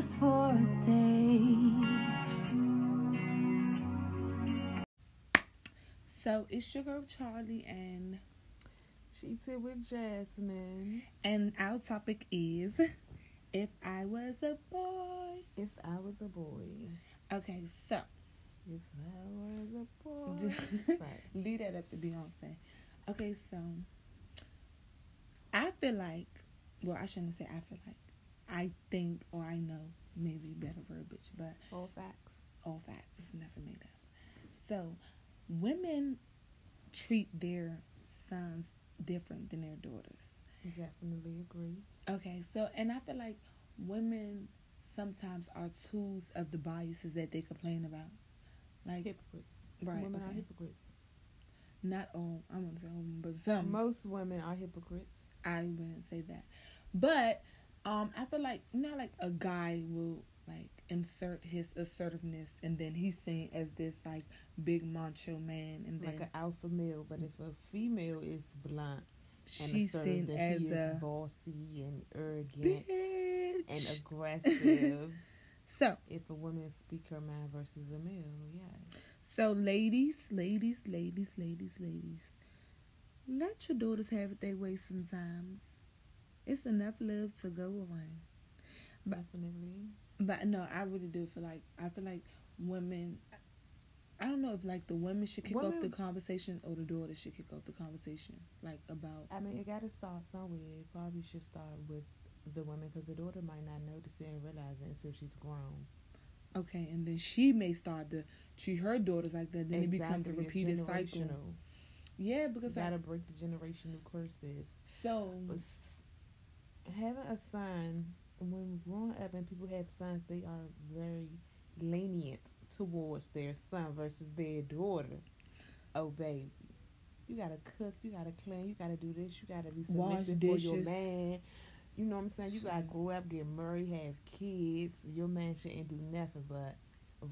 just for a day. So it's your girl Charlie, and She's here with Jasmine. and our topic is if I was a boy. If I was a boy. Okay, so If I was a boy. Just- right. lead that up to Beyonce. Okay, so I feel like, well, I shouldn't say I feel like. I think or I know, maybe better verbiage, but All facts. all facts never made up. So, women treat their sons different than their daughters. Definitely agree. Okay, so and I feel like women sometimes are tools of the biases that they complain about. Like, Hypocrites. right? Women are hypocrites. Not all. I'm gonna say all, but some. Most women are hypocrites. I wouldn't say that, but um, I feel like you know, like a guy will like insert his assertiveness, and then he's seen as this like big macho man, and Like then an alpha male. But if a female is blunt and she's assertive, seen then as she is a bossy and arrogant bitch. and aggressive. so, if a woman speak her mind versus a male, yeah. so ladies, ladies, ladies, ladies, ladies, let your daughters have it their way sometimes. It's enough love to go around. But- Definitely. But no, I really do feel like I feel like women. I don't know if like the women should kick off the conversation or the daughters should kick off the conversation, like about I mean, it got to start somewhere. It probably should start with the women because the daughter might not notice it and realize it until she's grown. okay, and then she may start to treat her daughters like that. Then it becomes a Exactly, repeated cycle. Yeah, You because gotta like, break the generational curses. so But having a son, when growing up and people have sons, they are very lenient towards their son versus their daughter. Oh, baby. You gotta cook, you gotta clean, you gotta do this, you gotta be submissive for your man. You know what I'm saying? You gotta grow up, get married, have kids. Your man shouldn't do nothing but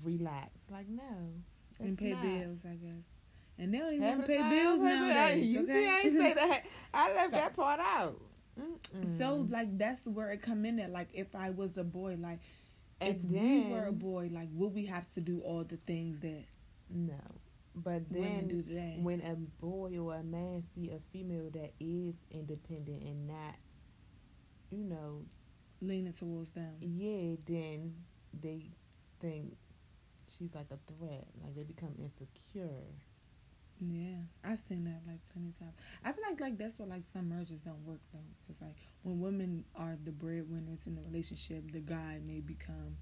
relax. Like, no. and pay not. bills, I guess. And they don't even pay bills pay bill- nowadays. You okay? see, I ain't say that. I left So- that part out. Mm-mm. So like that's where it come in at. Like if I was a boy, like And if we were a boy, like would we have to do all the things that No. But then when a boy or a man see a female that is independent and not, you know, leaning towards them. yeah, then they think she's like a threat. Like they become insecure. Yeah, I've seen that like plenty of times. I feel like like that's why like some marriages don't work though, because like when women are the breadwinners in the relationship, the guy may become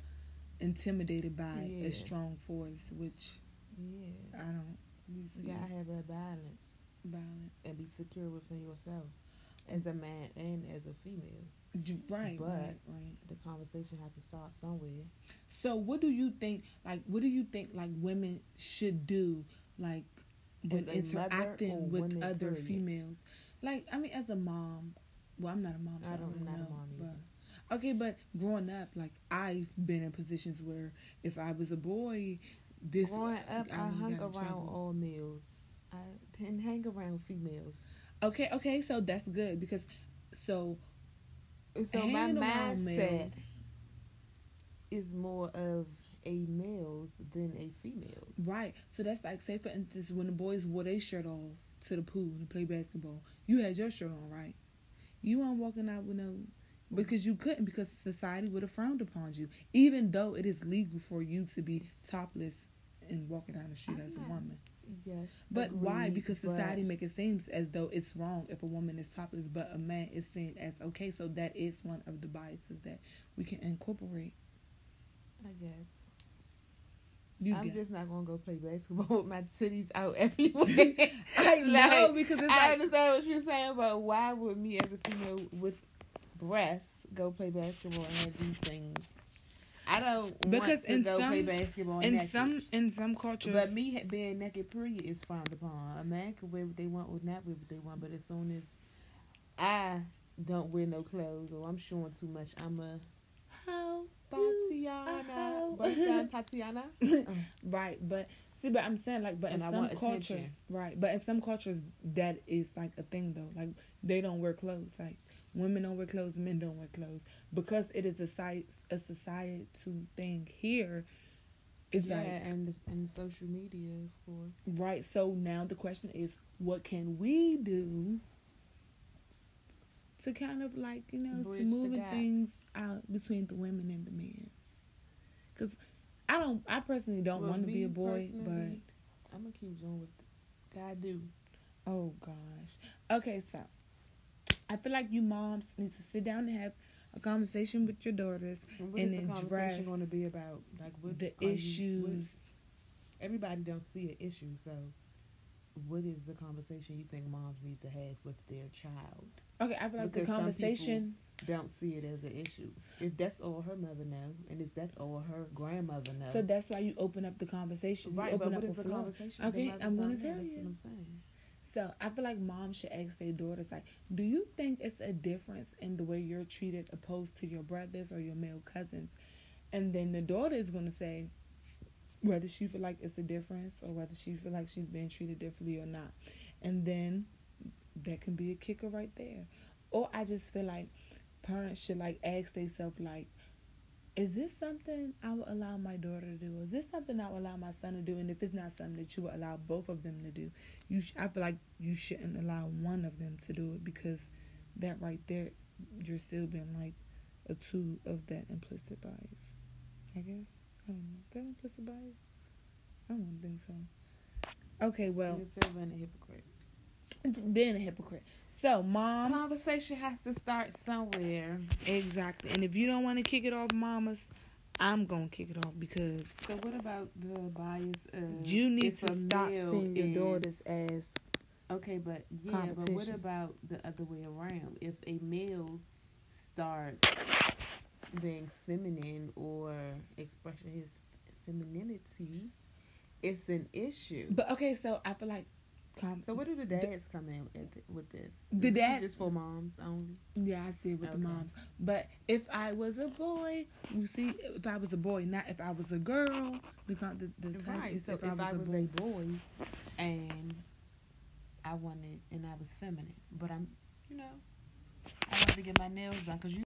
intimidated by Yeah. a strong force, which Yeah. I don't You see gotta have that balance balance, and be secure within yourself as a man and as a female. Right, But- right, right. The conversation has to start somewhere. So what do you think? Like, what do you think? Like women should do? Like when As a mother or interacting with other period? females. Like I mean, as a mom. Well, I'm not a mom. So I I don't- don't, I'm not know, mom but okay, but growing up, like I've been in positions where if I was a boy, this Growing up, I, would've hung around trouble. all males. I didn't hang around females. Okay, okay, so that's good because so So my mindset males- is more of a male's than a female's. Right. So that's like, say for instance, when the boys wore their shirt off to the pool to play basketball, you had your shirt on, right? You weren't walking out with no, because you couldn't because society would have frowned upon you, even though it is legal for you to be topless and walking down the street I'm as a woman. Yes. But why? agreed, Because but society make it seem as though it's wrong if a woman is topless, but a man is seen as okay. So that is one of the biases that we can incorporate. I guess. You I'm just not gonna go play basketball with my titties out everywhere. I know Like, because it's I like understand what you're saying, but why would me as a female with breasts go play basketball and have these things? I don't Because want to in go some- play basketball in some in some cultures, But me being naked period is frowned upon. A man can wear what they want or not wear what they want, but as soon as I don't wear no clothes or I'm showing too much, I'm a how Tatiana. hoe. Bust down Thotiana. right, but See, but I'm saying like, but And in I some cultures, attention. right? But in some cultures, that is like a thing though. Like they don't wear clothes. Like women don't wear clothes, men don't wear clothes because it is a site a societal thing. Here, it's yeah, like and and social media, of course. right. So now the question is, what can we do to kind of like you know Bridge smoothing things out between the women and the men? Because I don't, I personally don't Well, want to be a boy, but. I'm gonna keep going with God do. Oh gosh. Okay, so I feel like you moms need to sit down and have a conversation with your daughters And what And is the address conversation going to be about? Like what the are you- what- issues. everybody don't see an issue, so what is the conversation you think moms need to have with their child? Okay, I feel like Because the some conversation. Don't see it as an issue. If that's all her mother know, and if that's all her grandmother know, So that's why you open up the conversation. You right? open But up what is the floor. conversation? Okay, I'm gonna tell that's. What I'm saying. So I feel like moms should ask their daughters, like, do you think it's a difference in the way you're treated opposed to your brothers or your male cousins? And then the daughter is gonna say whether she feel like it's a difference or whether she feel like she's being treated differently or not. And then that can be a kicker right there. Or I just feel like parents should like ask themselves like, is this something I would allow my daughter to do? Is this something I would allow my son to do? And if it's not something that you would allow both of them to do, you sh- I feel like you shouldn't allow one of them to do it because that right there, you're still being like a two of that implicit bias. I guess I don't know. Is that implicit bias? I don't think so. Okay, well, You're still being a hypocrite. Being a hypocrite. So, mom, Conversation has to start somewhere. exactly. And if you don't want to kick it off, mamas, I'm gonna kick it off because So what about the bias of you need to stop seeing your daughters as Okay, but yeah, but what about the other way around? If a male starts being feminine or expressing his femininity, it's an issue. But okay, so I feel like com- So where do the dads come in with this? The dads- just for moms only. Yeah, I see it with Okay. the moms. But if I was a boy, you see, if I was a boy, not if I was a girl, because the, the type Right. is So if, I was, a, boy. and I wanted and I was feminine, but I'm, you know, I wanted to get my nails done because you